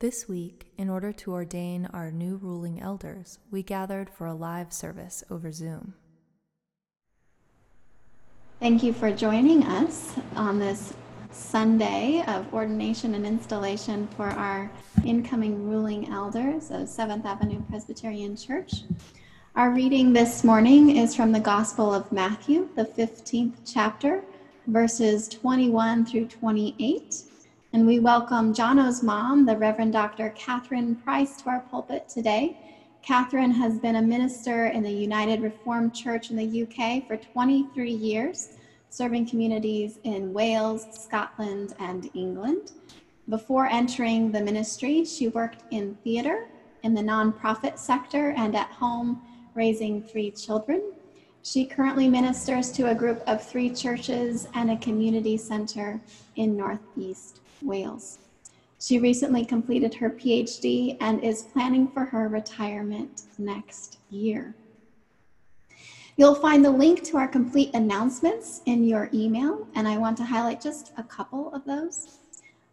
This week, in order to ordain our new ruling elders, we gathered for a live service over Zoom. Thank you for joining us on this Sunday of ordination and installation for our incoming ruling elders of Seventh Avenue Presbyterian Church. Our reading this morning is from the Gospel of Matthew, the 15th chapter, verses 21 through 28. And we welcome Jono's mom, the Reverend Dr. Catherine Price, to our pulpit today. Catherine has been a minister in the United Reformed Church in the UK for 23 years, serving communities in Wales, Scotland, and England. Before entering the ministry, she worked in theater, in the nonprofit sector, and at home, raising three children. She currently ministers to a group of three churches and a community center in Northeast Wales. She recently completed her PhD and is planning for her retirement next year. You'll find the link to our complete announcements in your email, and I want to highlight just a couple of those.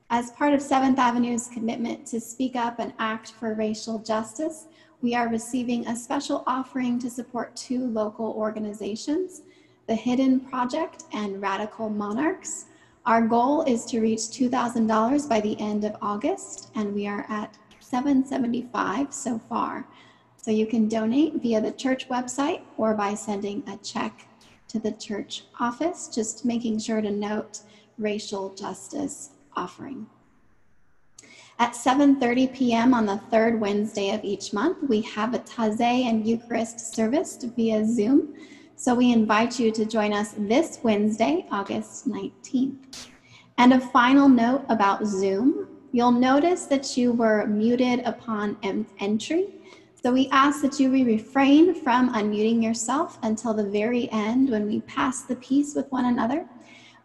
As part of Seventh Avenue's commitment to speak up and act for racial justice, we are receiving a special offering to support two local organizations, the Hidden Project and Radical Monarchs. Our goal is to reach $2,000 by the end of August, and we are at 775 so far. So you can donate via the church website or by sending a check to the church office, just making sure to note racial justice offering. At 7:30 p.m. on the third Wednesday of each month, we have a Taizé and Eucharist service via Zoom. So we invite you to join us this Wednesday, August 19th. And a final note about Zoom. You'll notice that you were muted upon entry. So we ask that you refrain from unmuting yourself until the very end when we pass the peace with one another.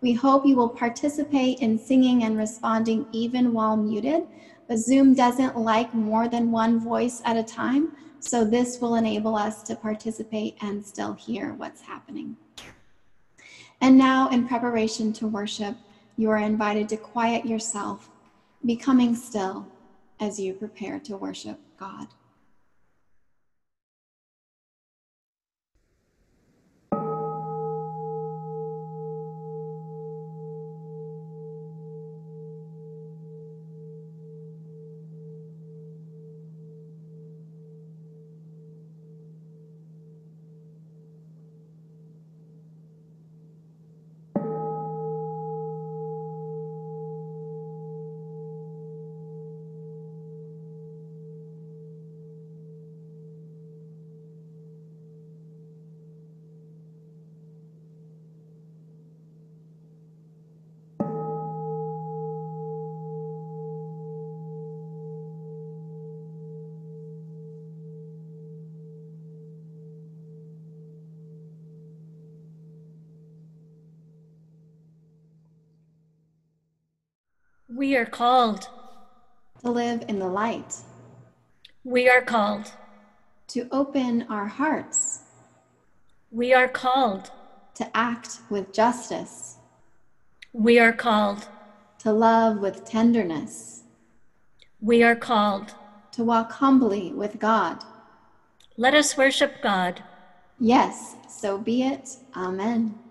We hope you will participate in singing and responding even while muted, but Zoom doesn't like more than one voice at a time. So this will enable us to participate and still hear what's happening. And now, in preparation to worship, you are invited to quiet yourself, becoming still as you prepare to worship God. We are called to live in the light. We are called to open our hearts. We are called to act with justice. We are called to love with tenderness. We are called to walk humbly with God. Let us worship God. Yes, so be it. Amen.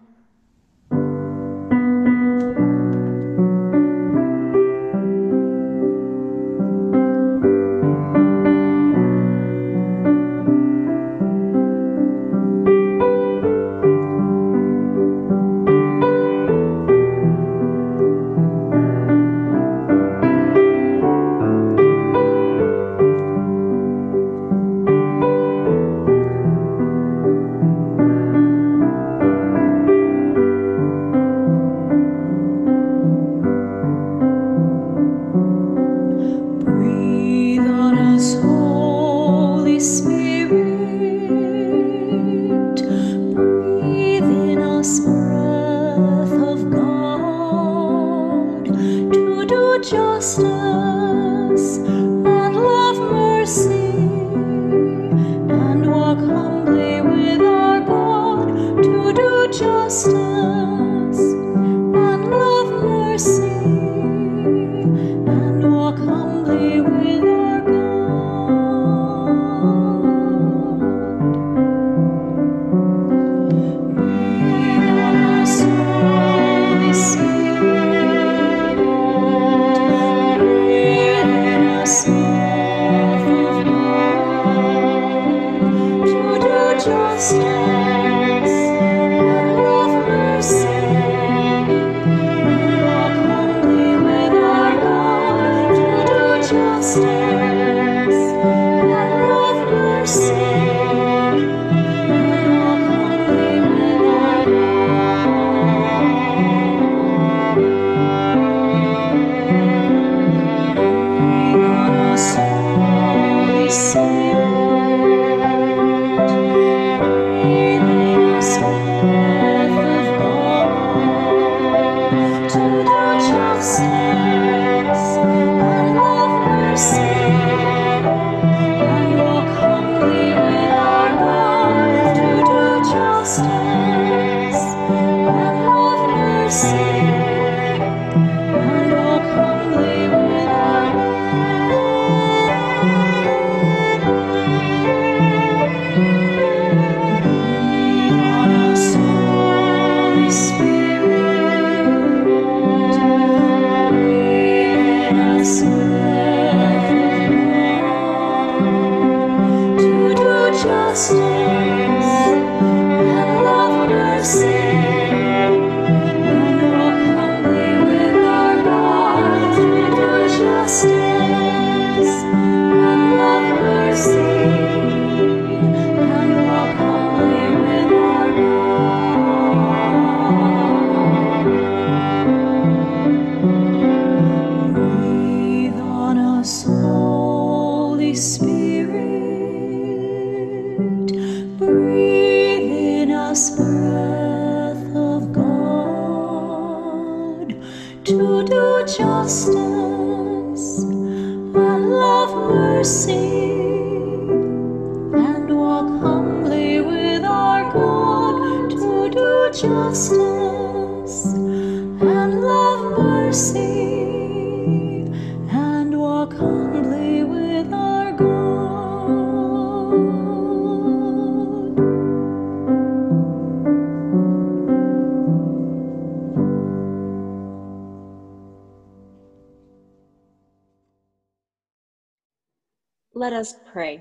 Us pray.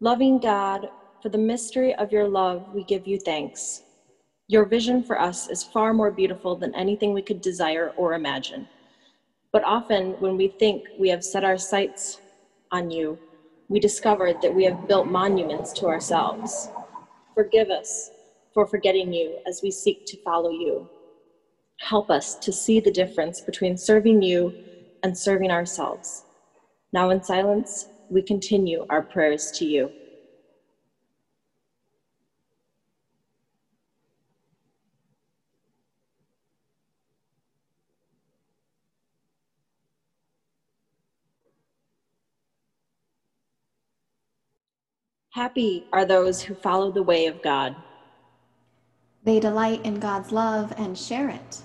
Loving God, for the mystery of your love, we give you thanks. Your vision for us is far more beautiful than anything we could desire or imagine. But often, when we think we have set our sights on you, we discover that we have built monuments to ourselves. Forgive us for forgetting you as we seek to follow you. Help us to see the difference between serving you and serving ourselves. Now, in silence, we continue our prayers to you. Happy are those who follow the way of God. They delight in God's love and share it.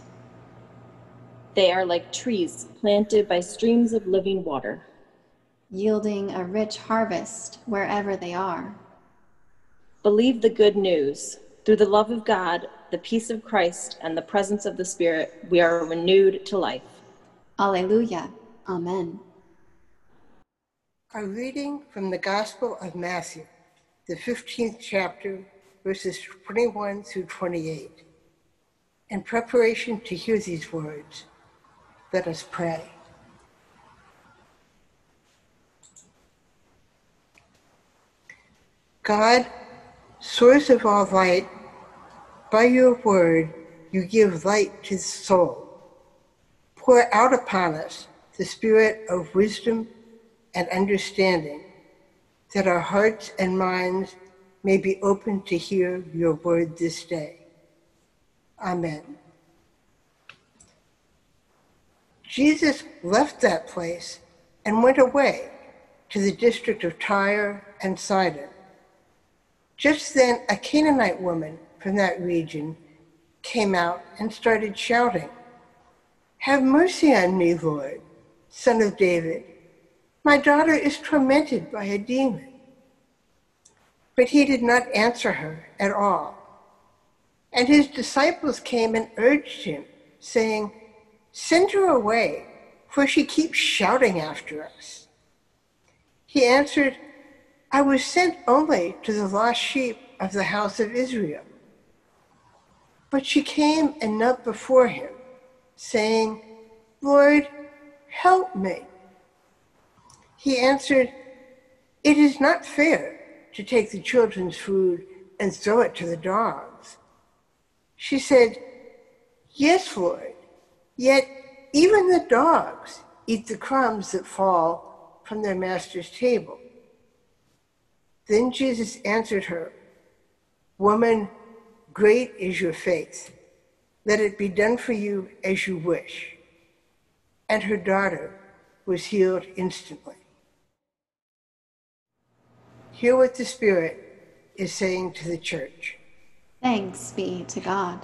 They are like trees planted by streams of living water yielding a rich harvest wherever they are. Believe the good news. Through the love of God, the peace of Christ, and the presence of the Spirit, we are renewed to life. Alleluia. Amen. A reading from the Gospel of Matthew, the 15th chapter, verses 21 through 28. In preparation to hear these words, let us pray. God, source of all light, by your word you give light to the soul. Pour out upon us the spirit of wisdom and understanding, that our hearts and minds may be open to hear your word this day. Amen. Jesus left that place and went away to the district of Tyre and Sidon. Just then, a Canaanite woman from that region came out and started shouting, Have mercy on me, Lord, son of David. My daughter is tormented by a demon. But he did not answer her at all. And his disciples came and urged him, saying, Send her away, for she keeps shouting after us. He answered, I was sent only to the lost sheep of the house of Israel. But she came and knelt before him, saying, Lord, help me. He answered, It is not fair to take the children's food and throw it to the dogs. She said, Yes, Lord, yet even the dogs eat the crumbs that fall from their master's table. Then Jesus answered her, Woman, great is your faith. Let it be done for you as you wish. And her daughter was healed instantly. Hear what the Spirit is saying to the church. Thanks be to God.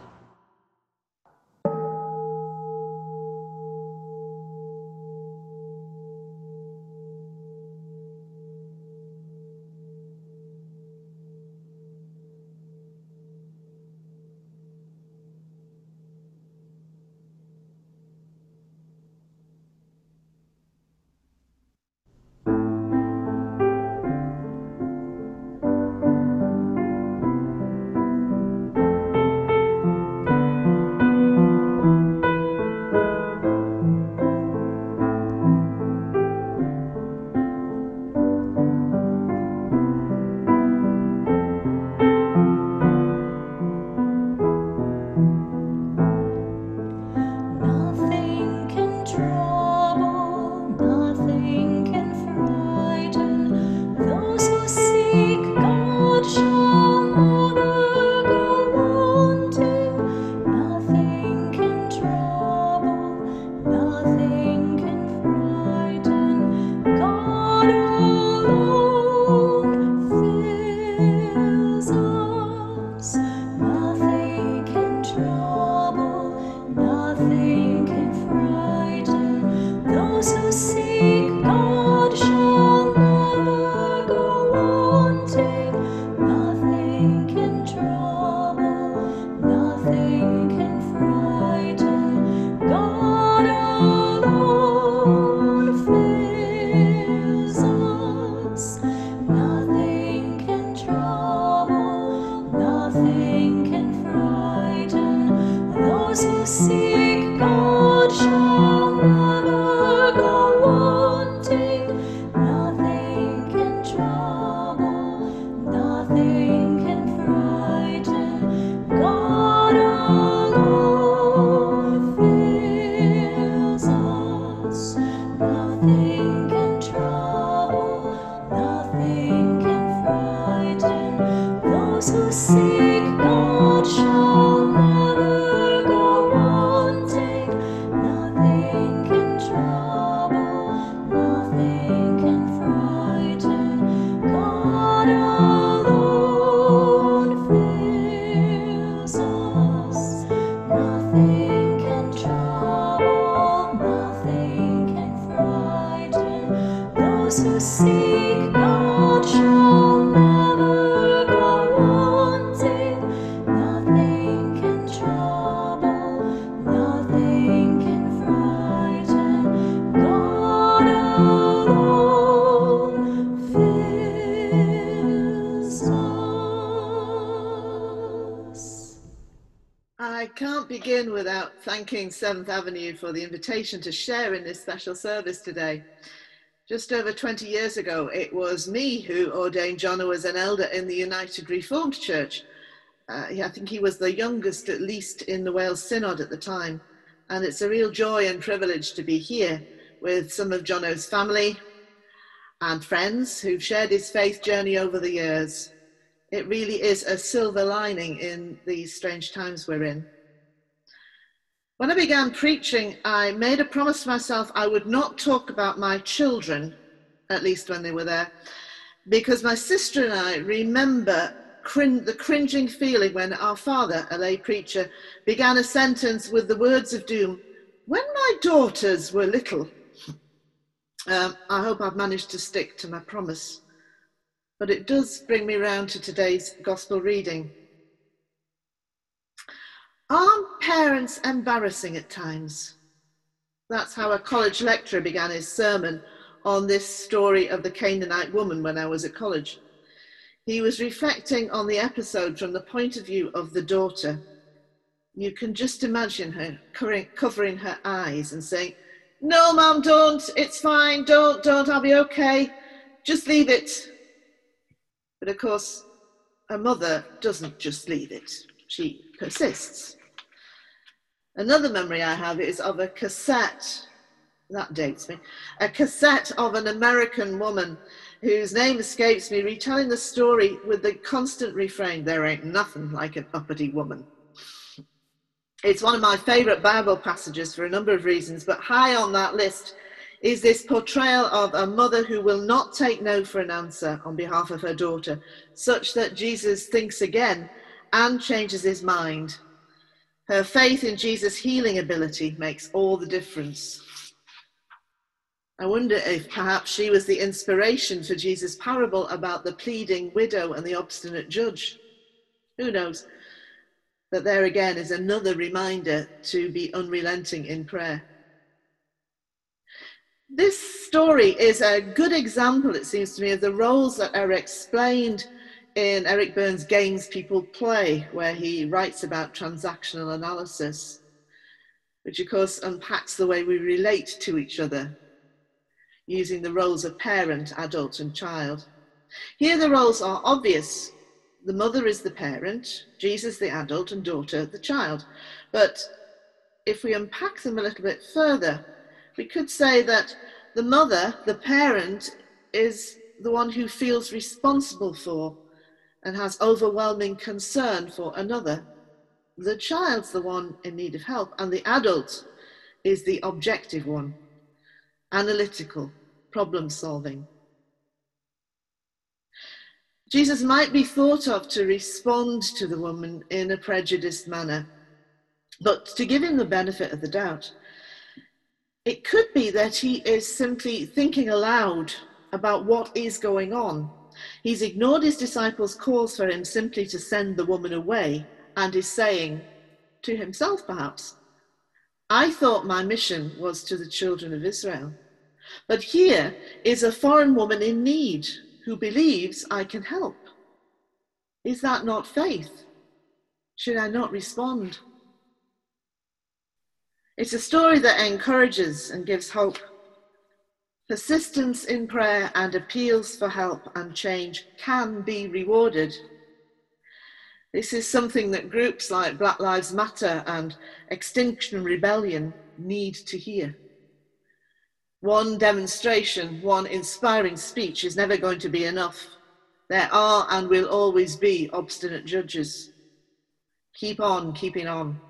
Thanking Seventh Avenue for the invitation to share in this special service today. Just over 20 years ago, it was me who ordained Jono as an elder in the United Reformed Church. Uh, I think he was the youngest, at least, in the Wales Synod at the time. And it's a real joy and privilege to be here with some of Jono's family and friends who've shared his faith journey over the years. It really is a silver lining in these strange times we're in. When I began preaching, I made a promise to myself I would not talk about my children, at least when they were there, because my sister and I remember crin- the cringing feeling when our father, a lay preacher, began a sentence with the words of doom When my daughters were little. Um, I hope I've managed to stick to my promise. But it does bring me round to today's gospel reading. Aren't parents embarrassing at times? That's how a college lecturer began his sermon on this story of the Canaanite woman when I was at college. He was reflecting on the episode from the point of view of the daughter. You can just imagine her covering her eyes and saying, No, mum, don't. It's fine. Don't, don't. I'll be okay. Just leave it. But of course, a mother doesn't just leave it, she persists. Another memory I have is of a cassette, that dates me, a cassette of an American woman whose name escapes me, retelling the story with the constant refrain, There ain't nothing like an uppity woman. It's one of my favourite Bible passages for a number of reasons, but high on that list is this portrayal of a mother who will not take no for an answer on behalf of her daughter, such that Jesus thinks again and changes his mind. Her faith in Jesus' healing ability makes all the difference. I wonder if perhaps she was the inspiration for Jesus' parable about the pleading widow and the obstinate judge. Who knows? But there again is another reminder to be unrelenting in prayer. This story is a good example, it seems to me, of the roles that are explained in Eric Berne's Games People Play, where he writes about transactional analysis, which of course unpacks the way we relate to each other using the roles of parent, adult, and child. Here the roles are obvious. The mother is the parent, Jesus the adult, and daughter the child. But if we unpack them a little bit further, we could say that the mother, the parent, is the one who feels responsible for and has overwhelming concern for another. The child's the one in need of help, and the adult is the objective one analytical, problem solving. Jesus might be thought of to respond to the woman in a prejudiced manner, but to give him the benefit of the doubt, it could be that he is simply thinking aloud about what is going on. He's ignored his disciples' calls for him simply to send the woman away and is saying to himself, perhaps, I thought my mission was to the children of Israel. But here is a foreign woman in need who believes I can help. Is that not faith? Should I not respond? It's a story that encourages and gives hope. Persistence in prayer and appeals for help and change can be rewarded. This is something that groups like Black Lives Matter and Extinction Rebellion need to hear. One demonstration, one inspiring speech is never going to be enough. There are and will always be obstinate judges. Keep on keeping on.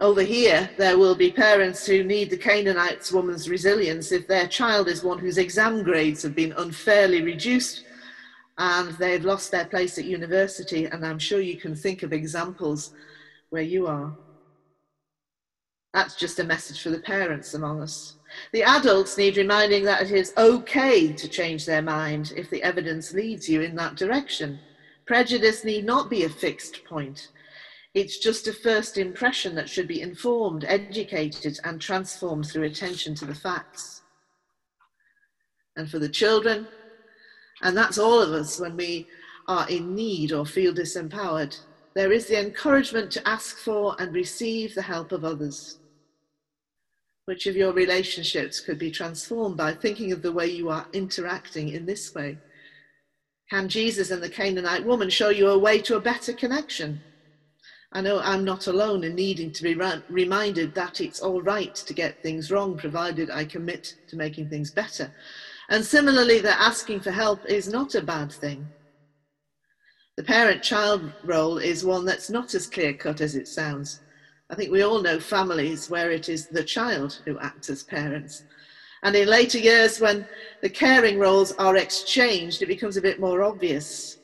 Over here, there will be parents who need the Canaanite woman's resilience if their child is one whose exam grades have been unfairly reduced and they've lost their place at university. And I'm sure you can think of examples where you are. That's just a message for the parents among us. The adults need reminding that it is okay to change their mind if the evidence leads you in that direction. Prejudice need not be a fixed point. It's just a first impression that should be informed, educated, and transformed through attention to the facts. And for the children, and that's all of us when we are in need or feel disempowered, there is the encouragement to ask for and receive the help of others. Which of your relationships could be transformed by thinking of the way you are interacting in this way? Can Jesus and the Canaanite woman show you a way to a better connection? I know I'm not alone in needing to be reminded that it's all right to get things wrong, provided I commit to making things better. And similarly, that asking for help is not a bad thing. The parent child role is one that's not as clear cut as it sounds. I think we all know families where it is the child who acts as parents. And in later years, when the caring roles are exchanged, it becomes a bit more obvious.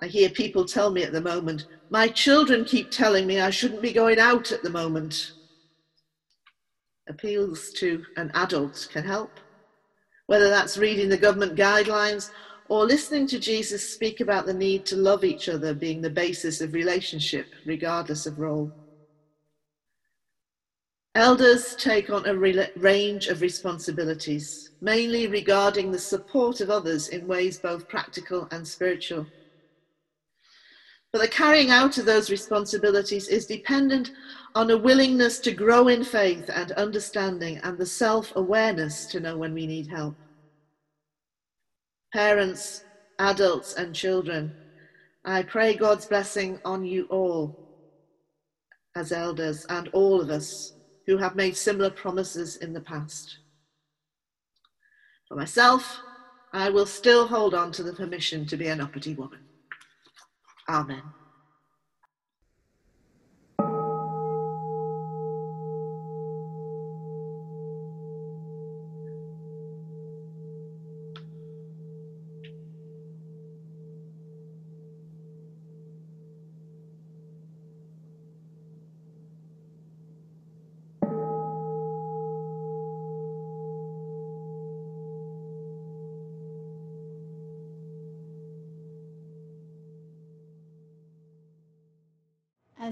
I hear people tell me at the moment, my children keep telling me I shouldn't be going out at the moment. Appeals to an adult can help, whether that's reading the government guidelines or listening to Jesus speak about the need to love each other being the basis of relationship, regardless of role. Elders take on a range of responsibilities, mainly regarding the support of others in ways both practical and spiritual. But the carrying out of those responsibilities is dependent on a willingness to grow in faith and understanding and the self awareness to know when we need help. Parents, adults, and children, I pray God's blessing on you all as elders and all of us who have made similar promises in the past. For myself, I will still hold on to the permission to be an uppity woman. Amen.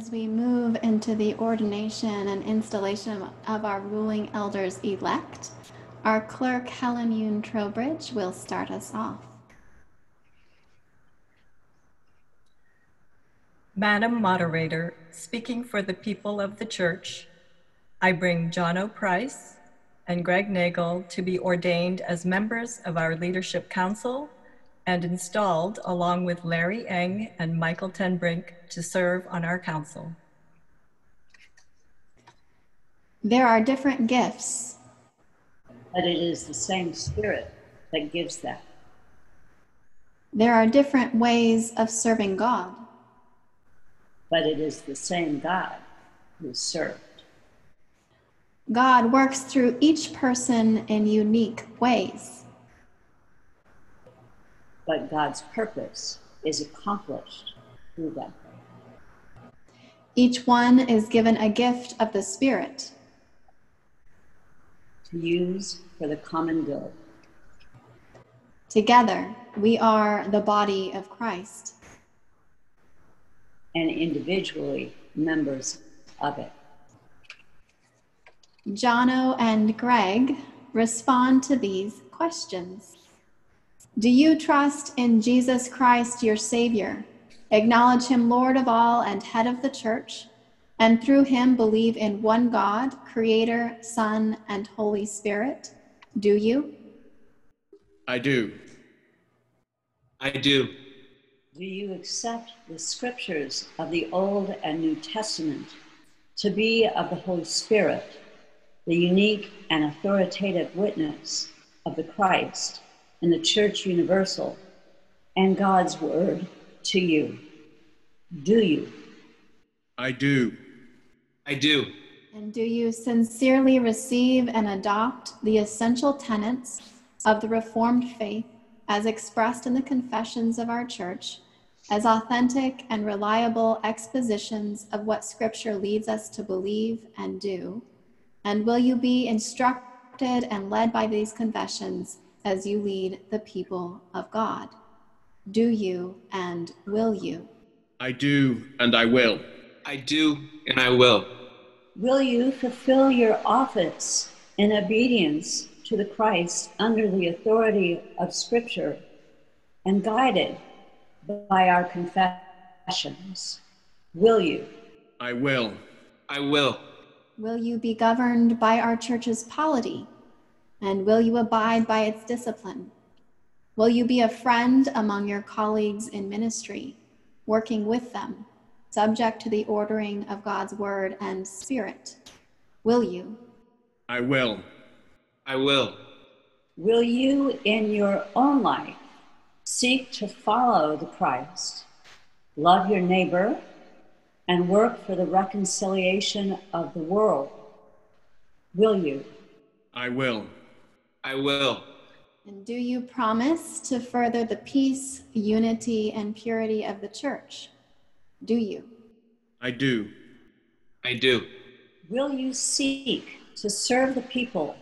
As we move into the ordination and installation of our ruling elders elect, our clerk Helen Yoon Trowbridge will start us off. Madam Moderator, speaking for the people of the church, I bring Jono Price and Greg Nagel to be ordained as members of our Leadership Council and installed along with Larry Eng and Michael Tenbrink to serve on our council. There are different gifts, but it is the same Spirit that gives them. there are different ways of serving God, But it is the same God who is served. God works through each person in unique ways. But God's purpose is accomplished through them. Each one is given a gift of the Spirit. to use for the common good. Together, we are the body of Christ. and individually members of it. Jono and Greg respond to these questions. Do you trust in Jesus Christ, your Savior? Acknowledge him Lord of all and head of the church, and through him believe in one God, Creator, Son, and Holy Spirit? Do you? I do. I do. Do you accept the scriptures of the Old and New Testament to be of the Holy Spirit, the unique and authoritative witness of the Christ in the Church Universal, and God's Word to you? Do you? I do. I do. And do you sincerely receive and adopt the essential tenets of the Reformed faith as expressed in the confessions of our church as authentic and reliable expositions of what Scripture leads us to believe and do? And will you be instructed and led by these confessions as you lead the people of God? Do you and will you? I do and I will. I do and I will. Will you fulfill your office in obedience to the Christ under the authority of Scripture and guided by our confessions? Will you? I will. I will. Will you be governed by our church's polity? And will you abide by its discipline? Will you be a friend among your colleagues in ministry, working with them, subject to the ordering of God's word and spirit? Will you? I will. I will. Will you, in your own life, seek to follow the Christ, love your neighbor, and work for the reconciliation of the world? Will you? I will. I will. And do you promise to further the peace, unity, and purity of the church? Do you? I do. I do. Will you seek to serve the people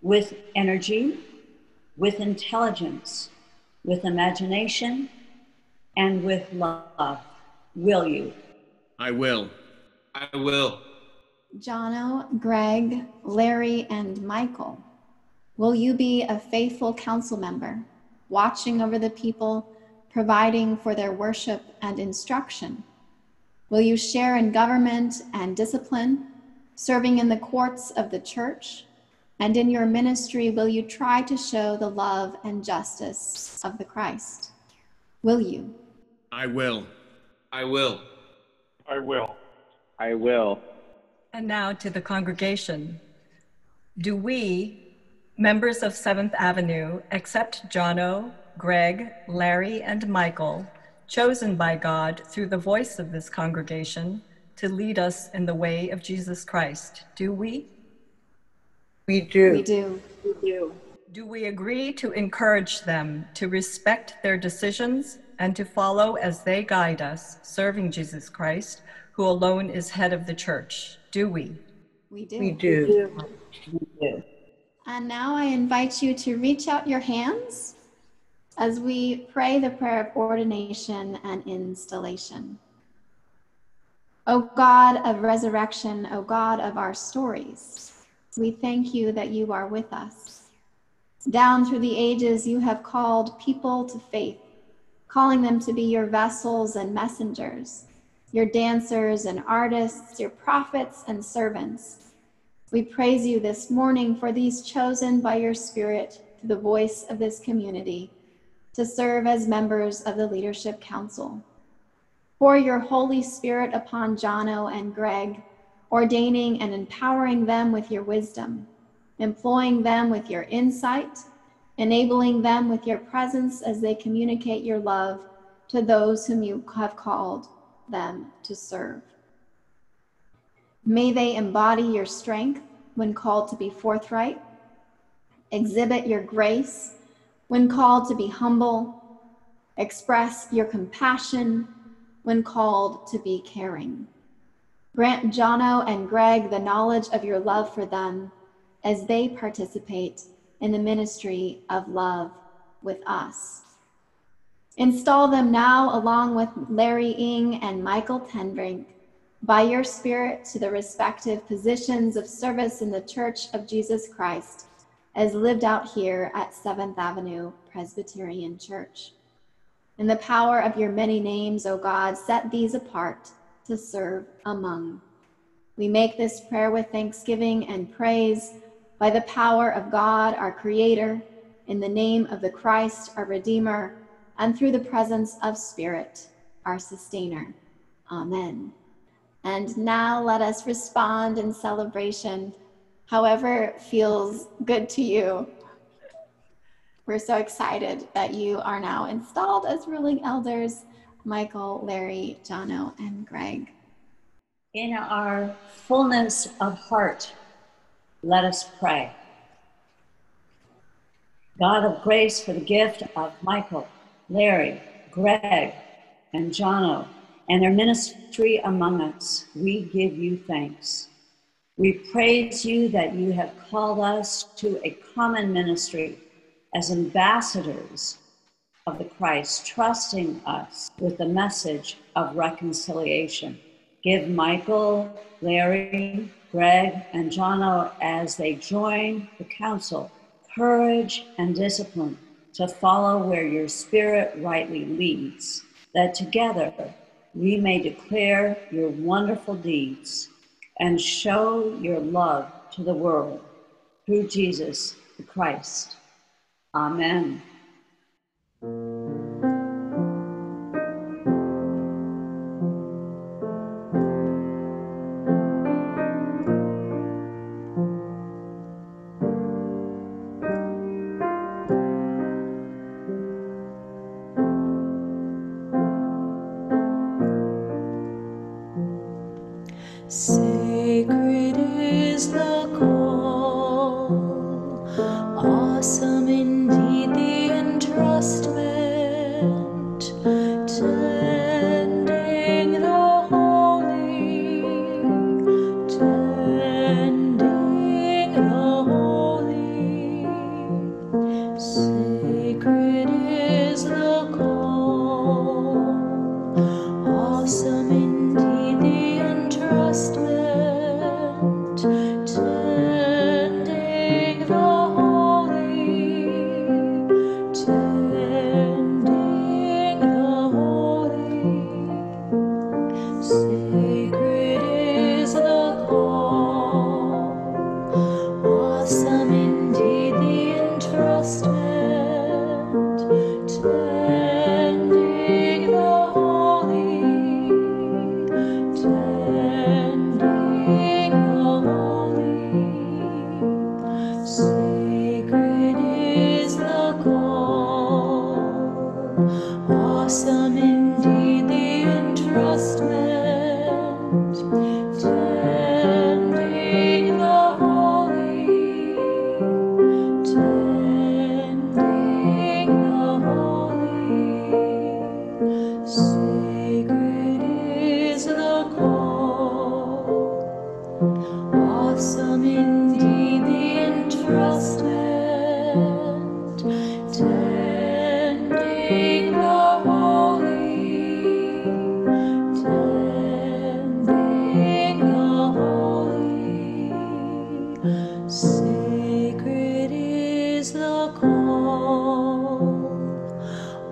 with energy, with intelligence, with imagination, and with love? Will you? I will. I will. Jono, Greg, Larry, and Michael, will you be a faithful council member, watching over the people, providing for their worship and instruction? Will you share in government and discipline, serving in the courts of the church? And in your ministry, will you try to show the love and justice of the Christ? Will you? I will. I will. I will. I will. And now to the congregation. Do we, members of Seventh Avenue, except Jono, Greg, Larry, and Michael, chosen by God through the voice of this congregation to lead us in the way of Jesus Christ? Do we? We do. We do. We do. Do we agree to encourage them to respect their decisions and to follow as they guide us, serving Jesus Christ, who alone is head of the church? Do we? We do. We do. We do. And now I invite you to reach out your hands as we pray the prayer of ordination and installation. O God of resurrection, O God of our stories, we thank you that you are with us. Down through the ages, you have called people to faith, calling them to be your vessels and messengers, your dancers and artists, your prophets and servants. We praise you this morning for these chosen by your Spirit through the voice of this community to serve as members of the Leadership Council. Pour your Holy Spirit upon Jono and Greg, ordaining and empowering them with your wisdom, employing them with your insight, enabling them with your presence as they communicate your love to those whom you have called them to serve. May they embody your strength when called to be forthright, exhibit your grace when called to be humble, express your compassion when called to be caring. Grant Jono and Greg the knowledge of your love for them as they participate in the ministry of love with us. Install them now, along with Larry Ing and Michael Tenbrink, by your Spirit to the respective positions of service in the Church of Jesus Christ as lived out here at 7th Avenue Presbyterian Church. In the power of your many names, O God, set these apart to serve among. We make this prayer with thanksgiving and praise by the power of God, our Creator, in the name of the Christ, our Redeemer, and through the presence of Spirit, our Sustainer. Amen. And now let us respond in celebration, however feels good to you. We're so excited that you are now installed as ruling elders, Michael, Larry, Jono, and Greg. In our fullness of heart, let us pray. God of grace, for the gift of Michael, Larry, Greg, and Jono, and their ministry among us, we give you thanks. We praise you that you have called us to a common ministry as ambassadors of the Christ, trusting us with the message of reconciliation. Give Michael, Larry, Greg, and Jono as they join the council courage and discipline to follow where your spirit rightly leads, that together we may declare your wonderful deeds and show your love to the world through Jesus the Christ. Amen. Sacred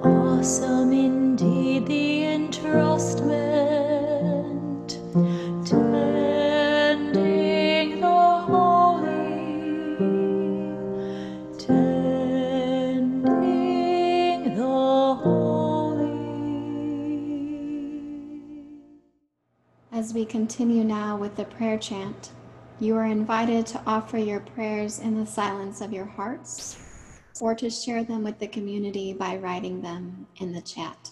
Awesome indeed the entrustment, tending the holy, tending the holy. As we continue now with the prayer chant, you are invited to offer your prayers in the silence of your hearts or to share them with the community by writing them in the chat.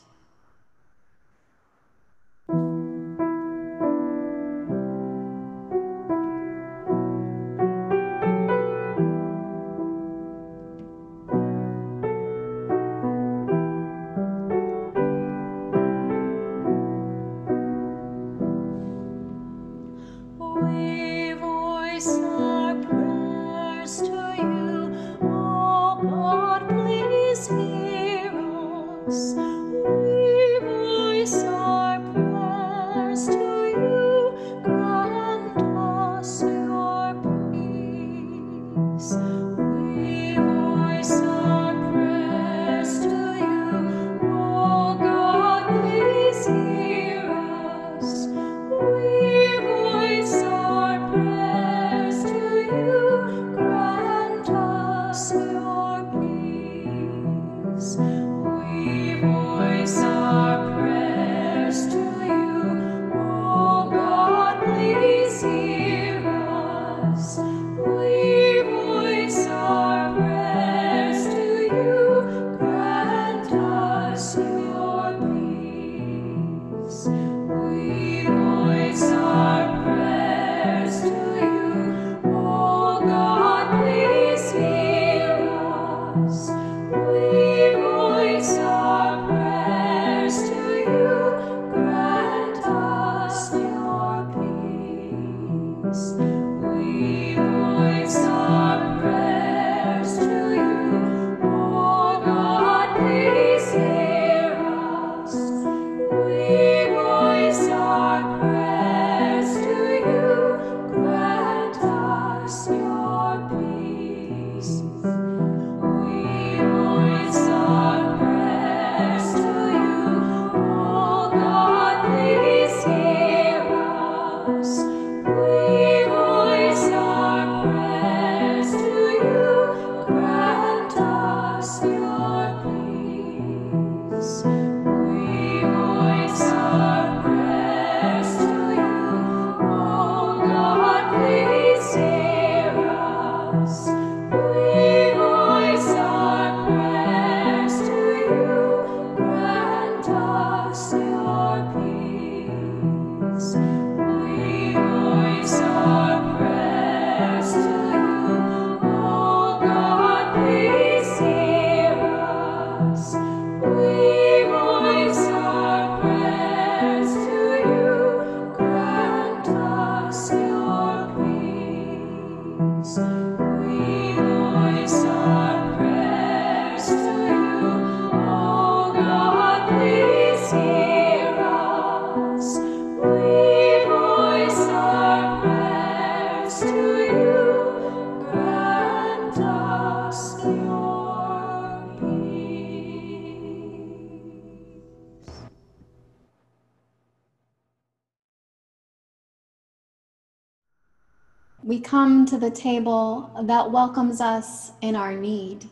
Come to the table that welcomes us in our need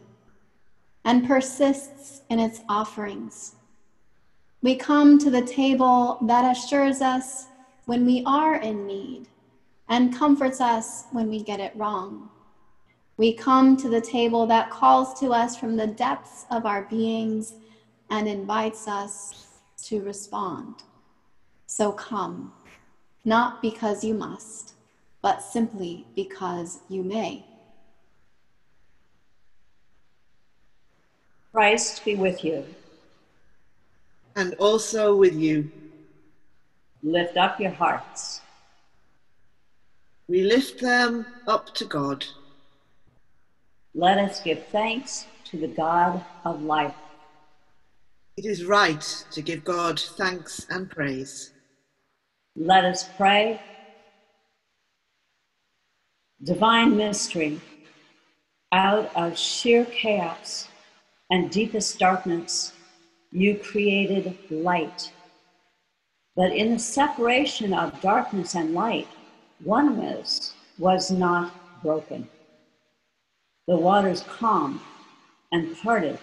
and persists in its offerings. We come to the table that assures us when we are in need and comforts us when we get it wrong. We come to the table that calls to us from the depths of our beings and invites us to respond. So come, not because you must, but simply because you may. Christ be with you. And also with you. Lift up your hearts. We lift them up to God. Let us give thanks to the God of life. It is right to give God thanks and praise. Let us pray. Divine mystery, Out of sheer chaos and deepest darkness, you created light. But in the separation of darkness and light, oneness was not broken. The waters calmed and parted,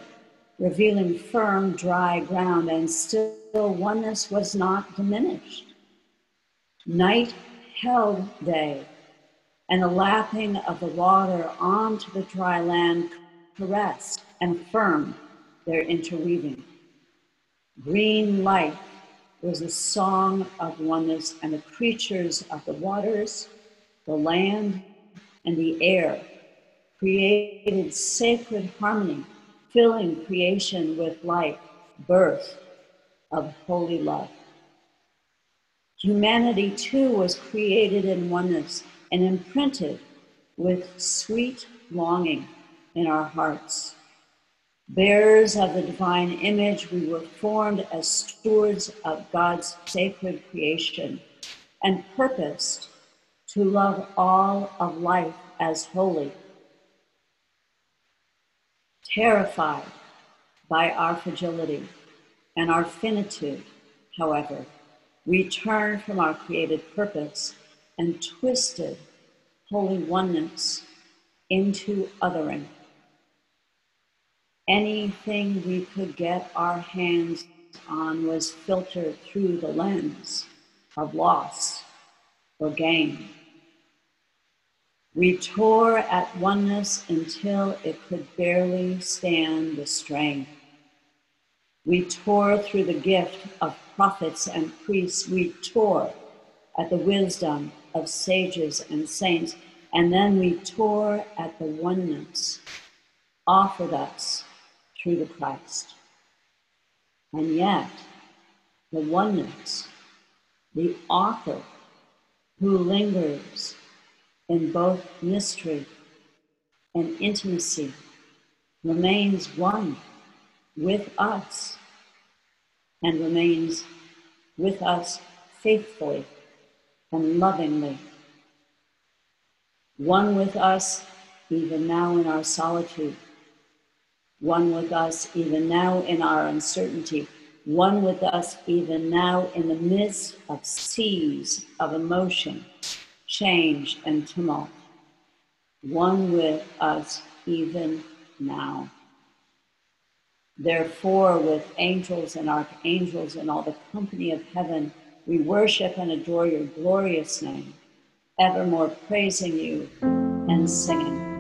revealing firm, dry ground, and still oneness was not diminished. Night held day, and the lapping of the water onto the dry land caressed and affirmed their interweaving. Green light was a song of oneness, and the creatures of the waters, the land, and the air created sacred harmony, filling creation with life, birth of holy love. Humanity too was created in oneness and imprinted with sweet longing in our hearts. Bearers of the divine image, we were formed as stewards of God's sacred creation and purposed to love all of life as holy. Terrified by our fragility and our finitude, however, we turn from our created purpose and twisted holy oneness into othering. Anything we could get our hands on was filtered through the lens of loss or gain. We tore at oneness until it could barely stand the strain. We tore through the gift of prophets and priests. We tore at the wisdom of sages and saints. And then we tore at the oneness offered us through the Christ. And yet, the oneness, the author who lingers in both mystery and intimacy, remains one with us and remains with us faithfully and lovingly. One with us even now in our solitude, one with us even now in our uncertainty, one with us even now in the midst of seas of emotion, change, and tumult, one with us even now. Therefore, with angels and archangels and all the company of heaven, we worship and adore your glorious name, evermore praising you and singing.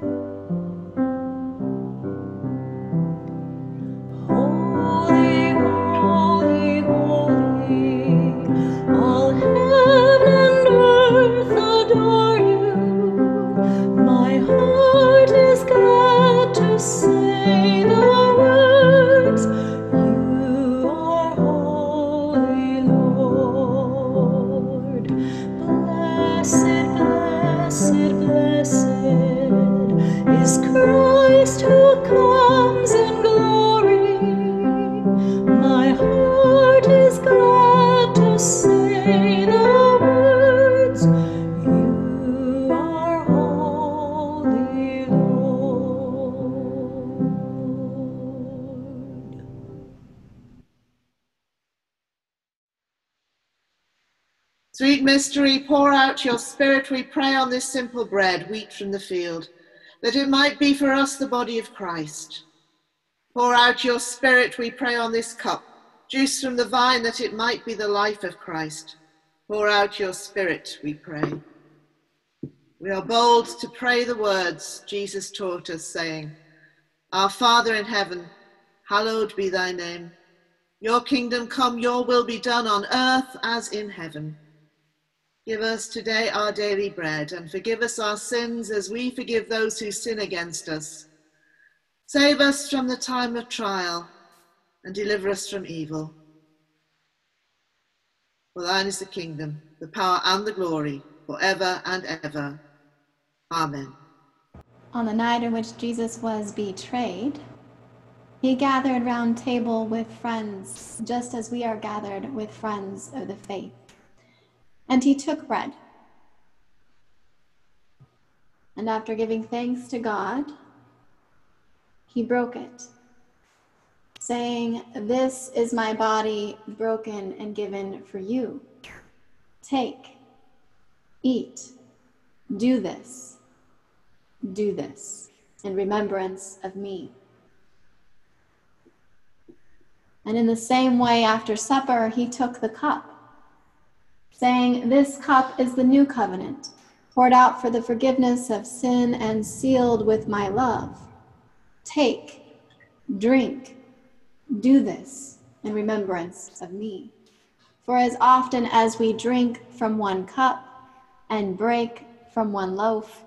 Mystery, pour out your spirit, we pray, on this simple bread, wheat from the field, that it might be for us the body of Christ. Pour out your spirit, we pray, on this cup, juice from the vine, that it might be the life of Christ. Pour out your spirit, we pray. We are bold to pray the words Jesus taught us, saying, Our Father in heaven, hallowed be thy name. Your kingdom come, your will be done on earth as in heaven. Give us today our daily bread, and forgive us our sins as we forgive those who sin against us. Save us from the time of trial, and deliver us from evil. For thine is the kingdom, the power, and the glory, forever and ever. Amen. On the night in which Jesus was betrayed, he gathered round table with friends, just as we are gathered with friends of the faith. And he took bread. And after giving thanks to God, he broke it, saying, This is my body broken and given for you. Take, eat, do this, do this in remembrance of me. And in the same way, after supper, he took the cup, saying, This cup is the new covenant, poured out for the forgiveness of sin and sealed with my love. Take, drink, do this in remembrance of me. For as often as we drink from one cup and break from one loaf,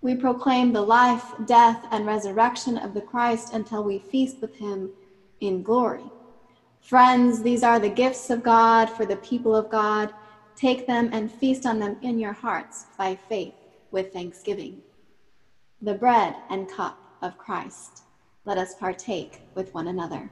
we proclaim the life, death, and resurrection of the Christ until we feast with him in glory. Friends, these are the gifts of God for the people of God. Take them and feast on them in your hearts by faith with thanksgiving. The bread and cup of Christ, let us partake with one another.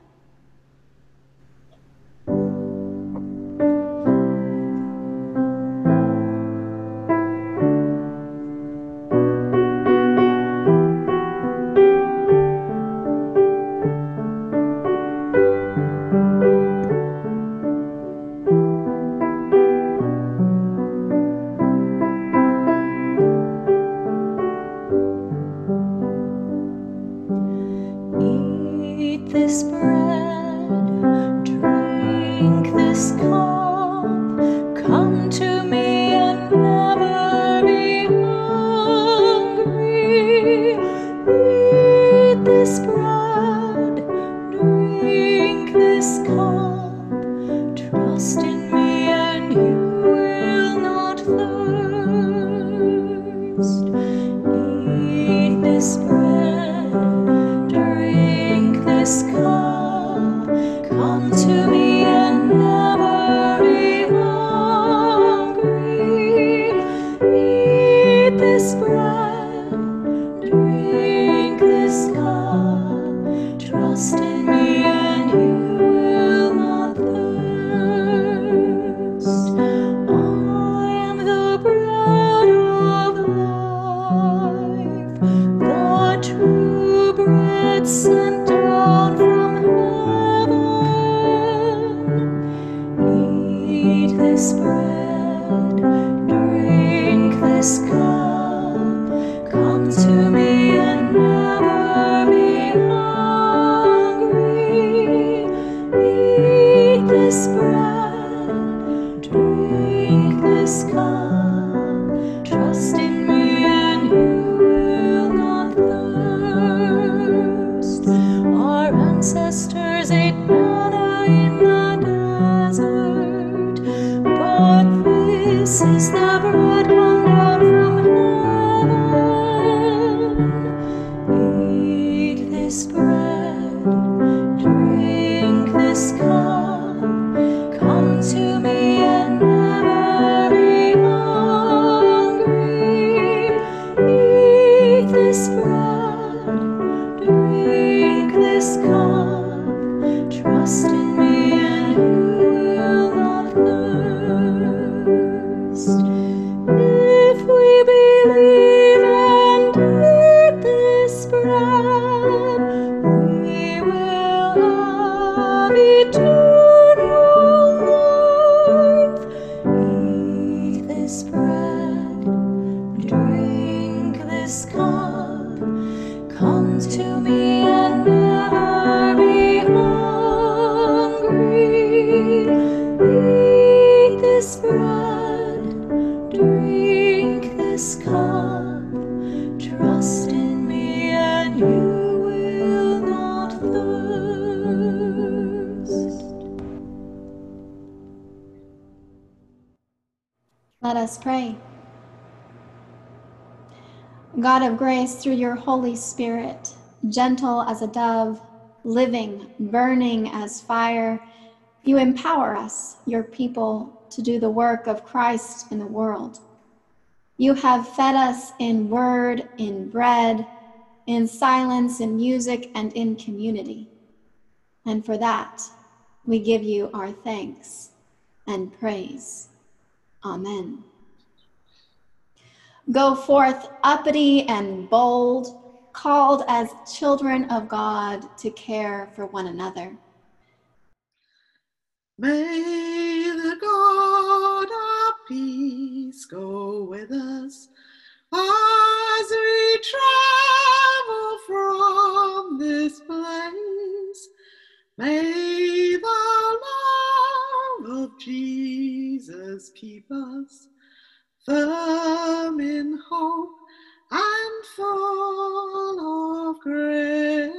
Drink of grace, through your Holy Spirit, gentle as a dove, living, burning as fire, you empower us, your people, to do the work of Christ in the world. You have fed us in word, in bread, in silence, in music, and in community. And for that, we give you our thanks and praise. Amen. Go forth uppity and bold, called as children of God to care for one another. May the God of peace go with us as we travel from this place. May the love of Jesus keep us firm in hope and full of grace.